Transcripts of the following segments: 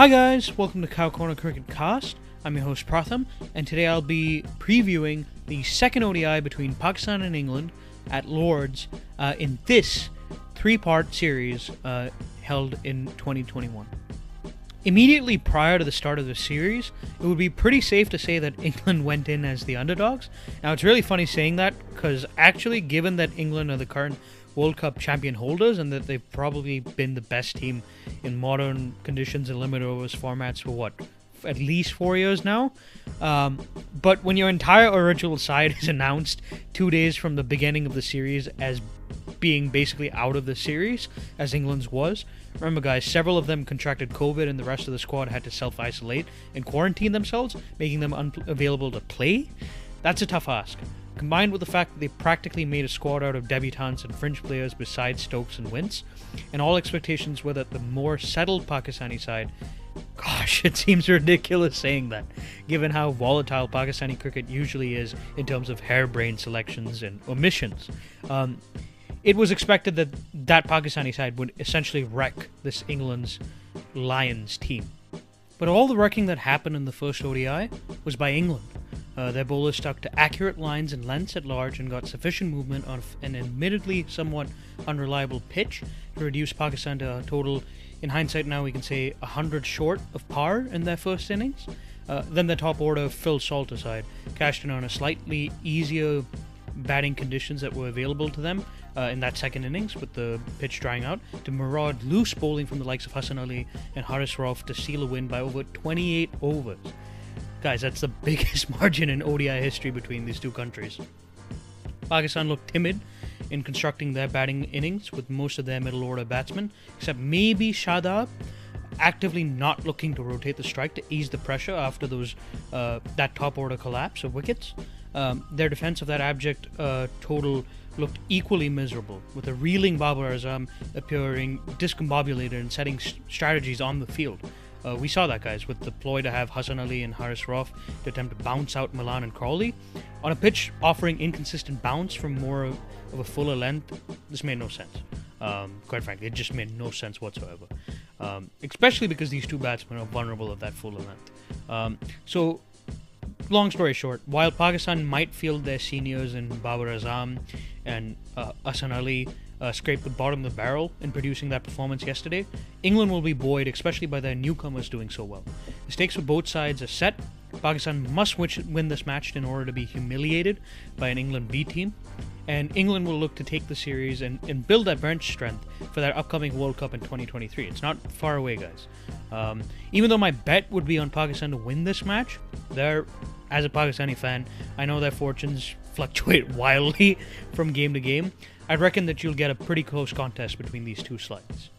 Hi guys, welcome to Cow Corner Cricket Cast. I'm your host Pratham, and today I'll be previewing the second ODI between Pakistan and England at Lords uh, in this three-part series uh, held in 2021. Immediately prior to the start of the series, it would be pretty safe to say that England went in as the underdogs. Now, it's really funny saying that because actually, given that England are the current World Cup champion holders and that they've probably been the best team in modern conditions and limited overs formats for what at least four years now. Um, but when your entire original side is announced two days from the beginning of the series as being basically out of the series, as England's was, remember, guys, several of them contracted COVID and the rest of the squad had to self isolate and quarantine themselves, making them unavailable to play. That's a tough ask. Combined with the fact that they practically made a squad out of debutants and fringe players besides Stokes and Vince, and all expectations were that the more settled Pakistani side Gosh, it seems ridiculous saying that, given how volatile Pakistani cricket usually is in terms of harebrained selections and omissions. Um, it was expected that that Pakistani side would essentially wreck this England's Lions team. But all the wrecking that happened in the first ODI was by England. Uh, their bowlers stuck to accurate lines and lengths at large and got sufficient movement on an admittedly somewhat unreliable pitch to reduce Pakistan to a total, in hindsight now we can say, 100 short of par in their first innings. Uh, then the top order, of Phil Salt aside, cashed in on a slightly easier batting conditions that were available to them uh, in that second innings with the pitch drying out to maraud loose bowling from the likes of Hassan Ali and Haris Rauf to seal a win by over 28 overs. Guys, that's the biggest margin in ODI history between these two countries. Pakistan looked timid in constructing their batting innings with most of their middle order batsmen, except maybe Shadab, actively not looking to rotate the strike to ease the pressure after those uh, that top order collapse of wickets. Um, their defense of that abject uh, total looked equally miserable, with a reeling Babar Azam appearing discombobulated and setting strategies on the field. Uh, we saw that, guys, with the ploy to have Hassan Ali and Haris Rauf to attempt to bounce out Malan and Crawley. On a pitch offering inconsistent bounce from more of, a fuller length, this made no sense. Um, quite frankly, it just made no sense whatsoever. Um, especially because these two batsmen are vulnerable of that fuller length. Um, so, long story short, while Pakistan might field their seniors in Babar Azam and uh, Hassan Ali uh, scraped the bottom of the barrel in producing that performance yesterday, England will be buoyed, especially by their newcomers doing so well. The stakes for both sides are set. Pakistan must win this match in order to be humiliated by an England B team, and England will look to take the series and, and build that bench strength for their upcoming World Cup in 2023. It's not far away, guys. Um, even though my bet would be on Pakistan to win this match, there, as a Pakistani fan, I know their fortunes fluctuate wildly from game to game. I reckon that you'll get a pretty close contest between these two slides.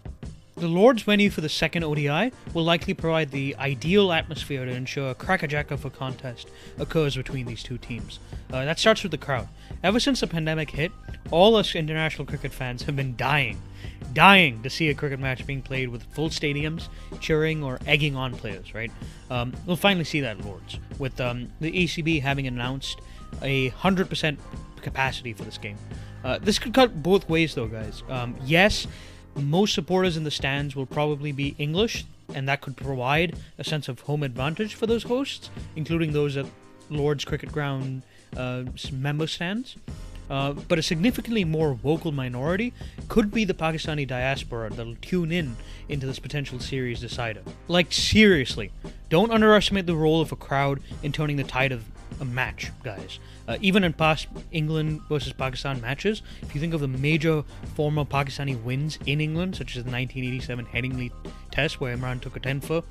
The Lord's venue for the second ODI will likely provide the ideal atmosphere to ensure a crackerjack of a contest occurs between these two teams. Uh, that starts with the crowd. Ever since the pandemic hit, all us international cricket fans have been dying, dying to see a cricket match being played with full stadiums, cheering or egging on players, right? Um, we'll finally see that, Lords, with um, the ECB having announced a 100% capacity for this game. Uh, this could cut both ways, though, guys. Um, yes, most supporters in the stands will probably be English, and that could provide a sense of home advantage for those hosts, including those at Lord's Cricket Ground uh, member stands. Uh, but a significantly more vocal minority could be the Pakistani diaspora that'll tune in into this potential series decider. Like, seriously, don't underestimate the role of a crowd in turning the tide of a match, guys. Uh, even in past England versus Pakistan matches, if you think of the major former Pakistani wins in England, such as the 1987 Headingley Test where Imran took a 10 for,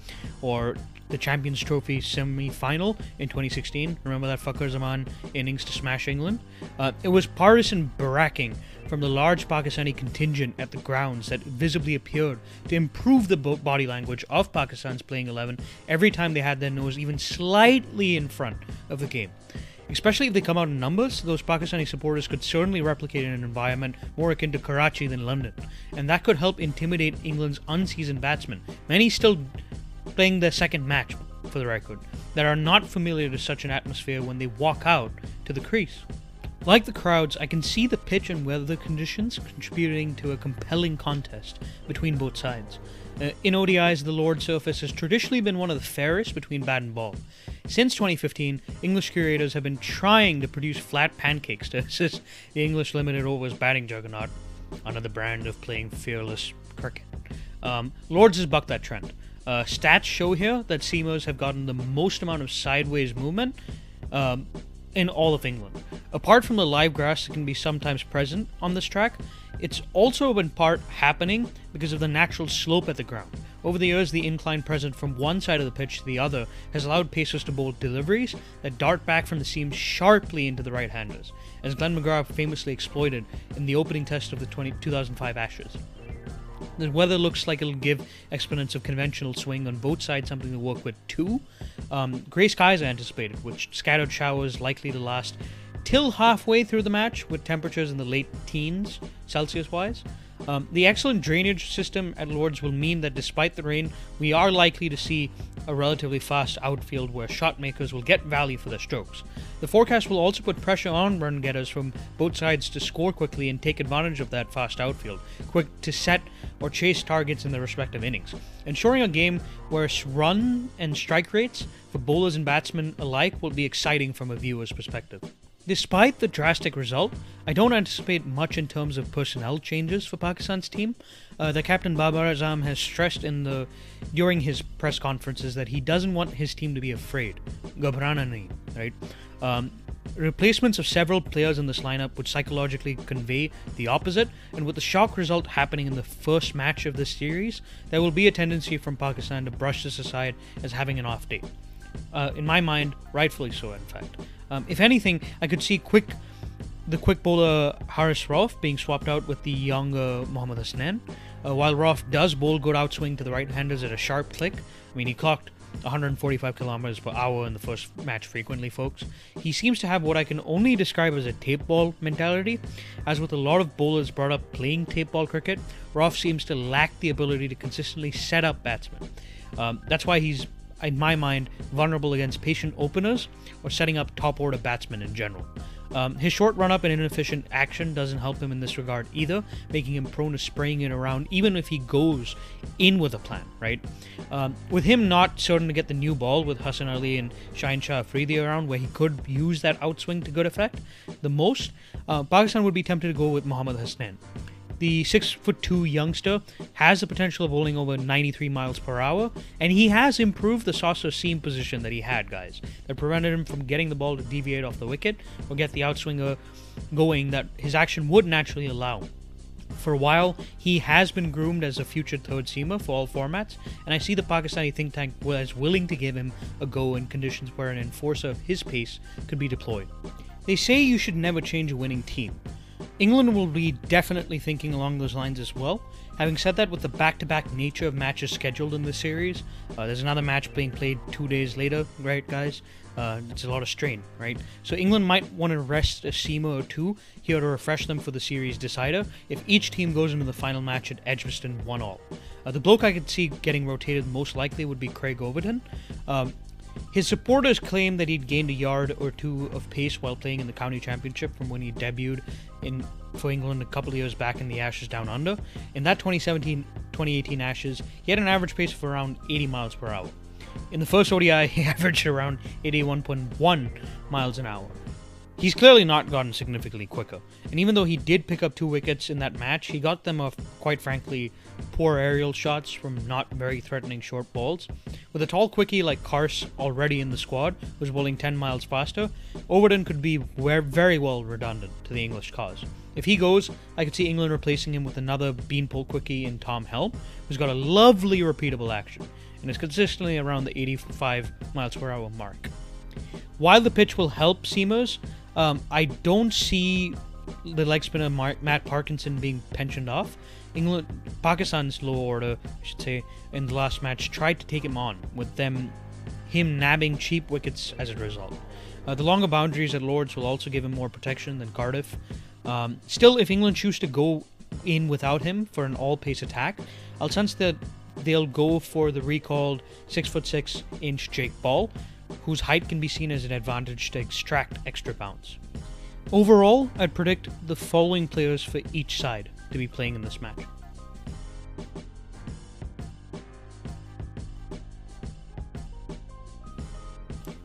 or the Champions Trophy semi final in 2016, remember that Fakhar Zaman innings to smash England? Uh, it was partisan bracking from the large Pakistani contingent at the grounds that visibly appeared to improve the body language of Pakistan's playing 11 every time they had their nose even slightly in front of the game. Especially if they come out in numbers, those Pakistani supporters could certainly replicate in an environment more akin to Karachi than London, and that could help intimidate England's unseasoned batsmen, many still playing their second match, for the record, that are not familiar to such an atmosphere when they walk out to the crease. Like the crowds, I can see the pitch and weather conditions contributing to a compelling contest between both sides. Uh, in ODIs, the Lord surface has traditionally been one of the fairest between bat and ball. Since 2015, English curators have been trying to produce flat pancakes to assist the English limited overs batting juggernaut another brand of playing fearless cricket. Um, Lords has bucked that trend. Uh, stats show here that seamers have gotten the most amount of sideways movement um, in all of England. Apart from the live grass that can be sometimes present on this track, it's also in part happening because of the natural slope at the ground. Over the years, the incline present from one side of the pitch to the other has allowed pacers to bowl deliveries that dart back from the seam sharply into the right handers, as Glenn McGrath famously exploited in the opening test of the 20, 2005 Ashes. The weather looks like it'll give exponents of conventional swing on both sides something to work with too. Um, gray skies are anticipated, which scattered showers likely to last till halfway through the match, with temperatures in the late teens Celsius wise. Um, the excellent drainage system at Lords will mean that despite the rain, we are likely to see a relatively fast outfield where shot makers will get value for their strokes. The forecast will also put pressure on run getters from both sides to score quickly and take advantage of that fast outfield, quick to set or chase targets in their respective innings, ensuring a game where run and strike rates for bowlers and batsmen alike will be exciting from a viewer's perspective. Despite the drastic result, I don't anticipate much in terms of personnel changes for Pakistan's team. Uh, the captain Babar Azam has stressed in the during his press conferences that he doesn't want his team to be afraid. Ghabrana right? Um, replacements of several players in this lineup would psychologically convey the opposite, and with the shock result happening in the first match of this series, there will be a tendency from Pakistan to brush this aside as having an off day. Uh, in my mind, rightfully so, in fact. Um, if anything, I could see quick the quick bowler Haris Rauf being swapped out with the young uh, Mohammad Hasnain. Uh, while Rauf does bowl good outswing to the right handers at a sharp click, I mean, he clocked 145 kilometers per hour in the first match frequently, folks. He seems to have what I can only describe as a tape ball mentality. As with a lot of bowlers brought up playing tape ball cricket, Rauf seems to lack the ability to consistently set up batsmen. Um, that's why he's in my mind, vulnerable against patient openers or setting up top order batsmen in general. Um, his short run up and inefficient action doesn't help him in this regard either, making him prone to spraying it around even if he goes in with a plan, right? Um, with him not certain to get the new ball with Hassan Ali and Shaheen Shah Afridi around, where he could use that outswing to good effect the most, uh, Pakistan would be tempted to go with Mohammad Hasnain. The six foot two youngster has the potential of bowling over 93 miles per hour, and he has improved the saucer seam position that he had, guys, that prevented him from getting the ball to deviate off the wicket or get the outswinger going that his action would naturally allow. For a while, he has been groomed as a future third seamer for all formats, and I see the Pakistani think tank as willing to give him a go in conditions where an enforcer of his pace could be deployed. They say you should never change a winning team, England will be definitely thinking along those lines as well. Having said that, with the back to back nature of matches scheduled in the series, uh, there's another match being played two days later, right, guys? Uh, it's a lot of strain, right? So England might want to rest a seamer or two here to refresh them for the series decider if each team goes into the final match at Edgbaston 1 all. Uh, the bloke I could see getting rotated most likely would be Craig Overton. Um, his supporters claim that he'd gained a yard or two of pace while playing in the county championship from when he debuted in for England a couple of years back in the Ashes Down Under. In that 2017-2018 Ashes, he had an average pace of around 80 miles per hour. In the first ODI, he averaged around 81.1 miles an hour. He's clearly not gotten significantly quicker, and even though he did pick up two wickets in that match, he got them off, quite frankly, poor aerial shots from not very threatening short balls. With a tall quickie like Carse already in the squad, who's bowling 10 miles faster, Overton could be very well redundant to the English cause. If he goes, I could see England replacing him with another beanpole quickie in Tom Helm, who's got a lovely repeatable action and is consistently around the 85 miles per hour mark. While the pitch will help seamers, um, I don't see the leg spinner Matt Parkinson being pensioned off. England, Pakistan's low order, I should say, in the last match tried to take him on, with them him nabbing cheap wickets as a result. Uh, the longer boundaries at Lords will also give him more protection than Cardiff. Um, still, if England choose to go in without him for an all-pace attack, I'll sense that they'll go for the recalled six foot six inch Jake Ball, whose height can be seen as an advantage to extract extra bounce. Overall, I'd predict the following players for each side to be playing in this match.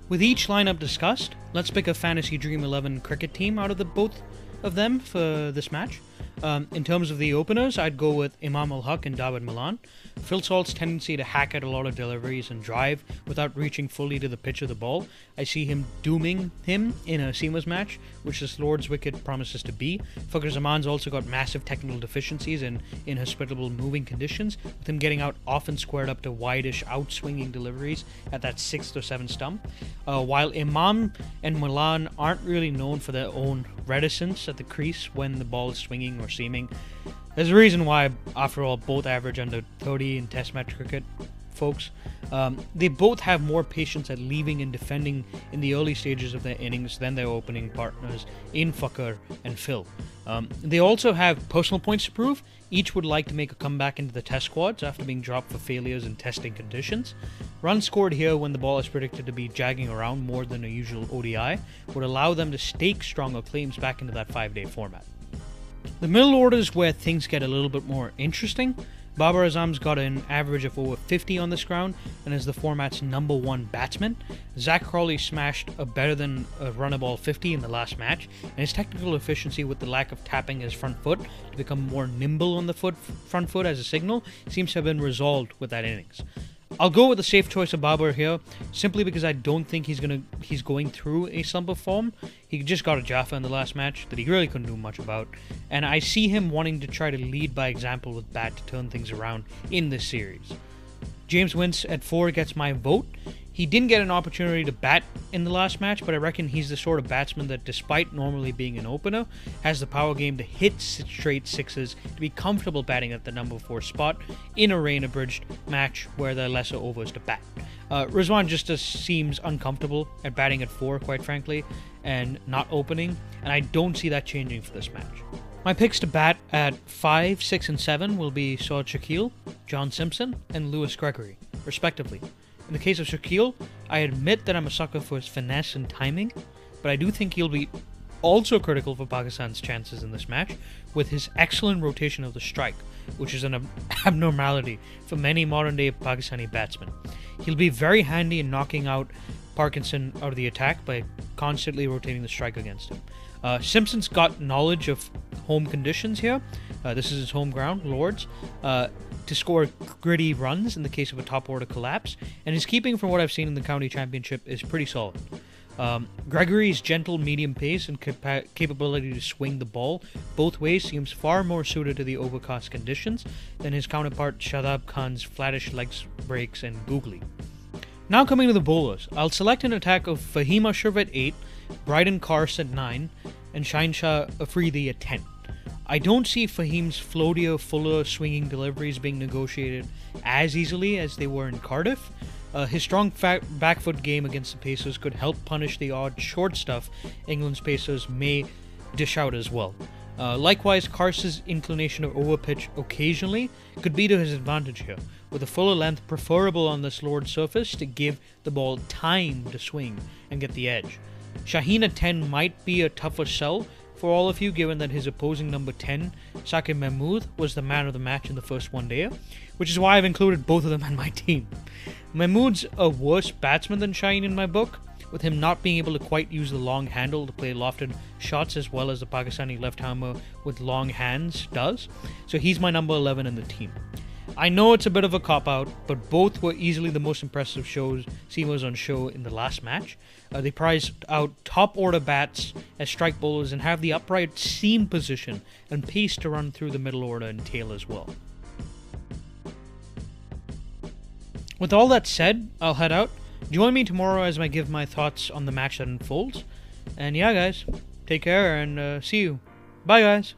With each lineup discussed, let's pick a Fantasy Dream 11 cricket team out of the both of them for this match. Um, in terms of the openers, I'd go with Imam Ul Haq and David Malan. Phil Salt's tendency to hack at a lot of deliveries and drive without reaching fully to the pitch of the ball, I see him dooming him in a seamless match, which this Lord's wicket promises to be. Fakhar Zaman's also got massive technical deficiencies and inhospitable moving conditions, with him getting out often squared up to wideish outswinging deliveries at that sixth or seventh stump. Uh, while Imam and Malan aren't really known for their own reticence at the crease when the ball is swinging or seaming, there's a reason why, after all, both average under 30 in Test match cricket, folks. Um, they both have more patience at leaving and defending in the early stages of their innings than their opening partners in Fakhar and Phil. Um, they also have personal points to prove. Each would like to make a comeback into the test squads after being dropped for failures in testing conditions. Runs scored here when the ball is predicted to be jagging around more than a usual ODI would allow them to stake stronger claims back into that five day format. The middle order is where things get a little bit more interesting. Babar Azam's got an average of over 50 on this ground and is the format's number one batsman. Zak Crawley smashed a better than a runner ball 50 in the last match, and his technical efficiency with the lack of tapping his front foot to become more nimble on the foot front foot as a signal seems to have been resolved with that innings. I'll go with the safe choice of Babar here, simply because I don't think he's gonna he's going through a slumber form. He just got a Jaffa in the last match that he really couldn't do much about, and I see him wanting to try to lead by example with bat to turn things around in this series. James Vince at four gets my vote. He didn't get an opportunity to bat in the last match, but I reckon he's the sort of batsman that, despite normally being an opener, has the power game to hit straight sixes to be comfortable batting at the number four spot in a rain abridged match where are lesser overs to bat. Uh, Rizwan just uh, seems uncomfortable at batting at four, quite frankly, and not opening, and I don't see that changing for this match. My picks to bat at 5, 6, and 7 will be Saud Shakeel, John Simpson, and Lewis Gregory, respectively. In the case of Shakeel, I admit that I'm a sucker for his finesse and timing, but I do think he'll be also critical for Pakistan's chances in this match with his excellent rotation of the strike, which is an abnormality for many modern day Pakistani batsmen. He'll be very handy in knocking out Parkinson out of the attack by constantly rotating the strike against him. Uh, Simpson's got knowledge of home conditions here. Uh, this is his home ground, Lords. Uh, to score gritty runs in the case of a top order collapse, and his keeping from what I've seen in the county championship is pretty solid. Um, Gregory's gentle medium pace and capa- capability to swing the ball both ways seems far more suited to the overcast conditions than his counterpart Shadab Khan's flattish legs breaks and googly. Now coming to the bowlers, I'll select an attack of Fahima at 8, Brydon Carse at 9, and Shaheen Shah Afridi at 10. I don't see Fahim's floatier, fuller swinging deliveries being negotiated as easily as they were in Cardiff. Uh, his strong fa- back foot game against the Pacers could help punish the odd short stuff England's Pacers may dish out as well. Uh, likewise, Carse's inclination to overpitch occasionally could be to his advantage here, with a fuller length preferable on this Lord surface to give the ball time to swing and get the edge. Shaheen at 10 might be a tougher sell for all of you, given that his opposing number 10, Saqib Mahmood, was the man of the match in the first one day, which is why I've included both of them on my team. Mahmood's a worse batsman than Shaheen in my book, with him not being able to quite use the long handle to play lofted shots as well as the Pakistani left hammer with long hands does. So he's my number 11 in the team. I know it's a bit of a cop out, but both were easily the most impressive shows seamers on show in the last match. Uh, they prized out top order bats as strike bowlers and have the upright seam position and pace to run through the middle order and tail as well. With all that said, I'll head out. Join me tomorrow as I give my thoughts on the match that unfolds. And yeah, guys, take care and uh, see you. Bye, guys.